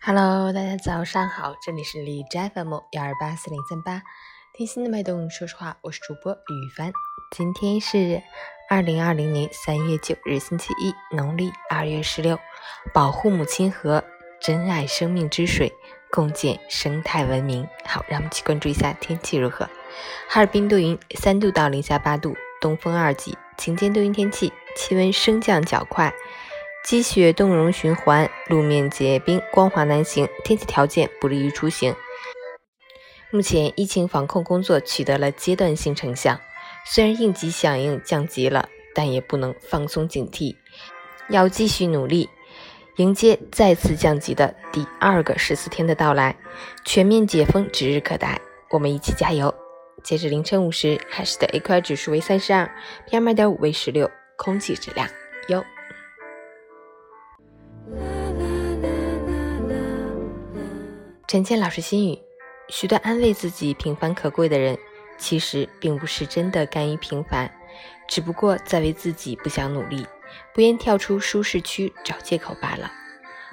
Hello，大家早上好，这里是李斋 FM 幺二八四零三八，听心的脉动，说实话，我是主播雨帆。今天是二零二零年三月九日，星期一，农历二月十六。保护母亲河，珍爱生命之水，共建生态文明。好，让我们一起关注一下天气如何。哈尔滨多云，三度到零下八度，东风二级，晴间多云天气，气温升降较快。积雪冻融循环，路面结冰，光滑难行，天气条件不利于出行。目前疫情防控工作取得了阶段性成效，虽然应急响应降级了，但也不能放松警惕，要继续努力，迎接再次降级的第二个十四天的到来。全面解封指日可待，我们一起加油！截至凌晨五时，海市的 AQI 指数为三十二，PM 二点五为十六，空气质量优。陈倩老师心语：许多安慰自己平凡可贵的人，其实并不是真的甘于平凡，只不过在为自己不想努力、不愿跳出舒适区找借口罢了。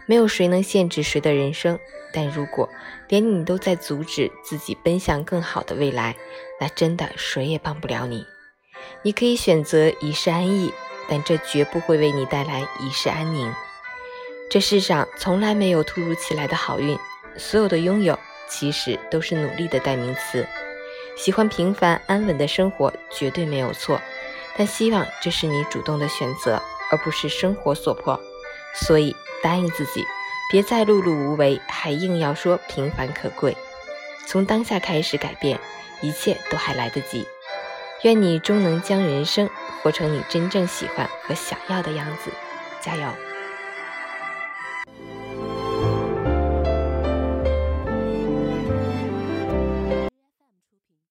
没有谁能限制谁的人生，但如果连你都在阻止自己奔向更好的未来，那真的谁也帮不了你。你可以选择一世安逸，但这绝不会为你带来一世安宁。这世上从来没有突如其来的好运。所有的拥有其实都是努力的代名词。喜欢平凡安稳的生活绝对没有错，但希望这是你主动的选择，而不是生活所迫。所以答应自己，别再碌碌无为，还硬要说平凡可贵。从当下开始改变，一切都还来得及。愿你终能将人生活成你真正喜欢和想要的样子。加油！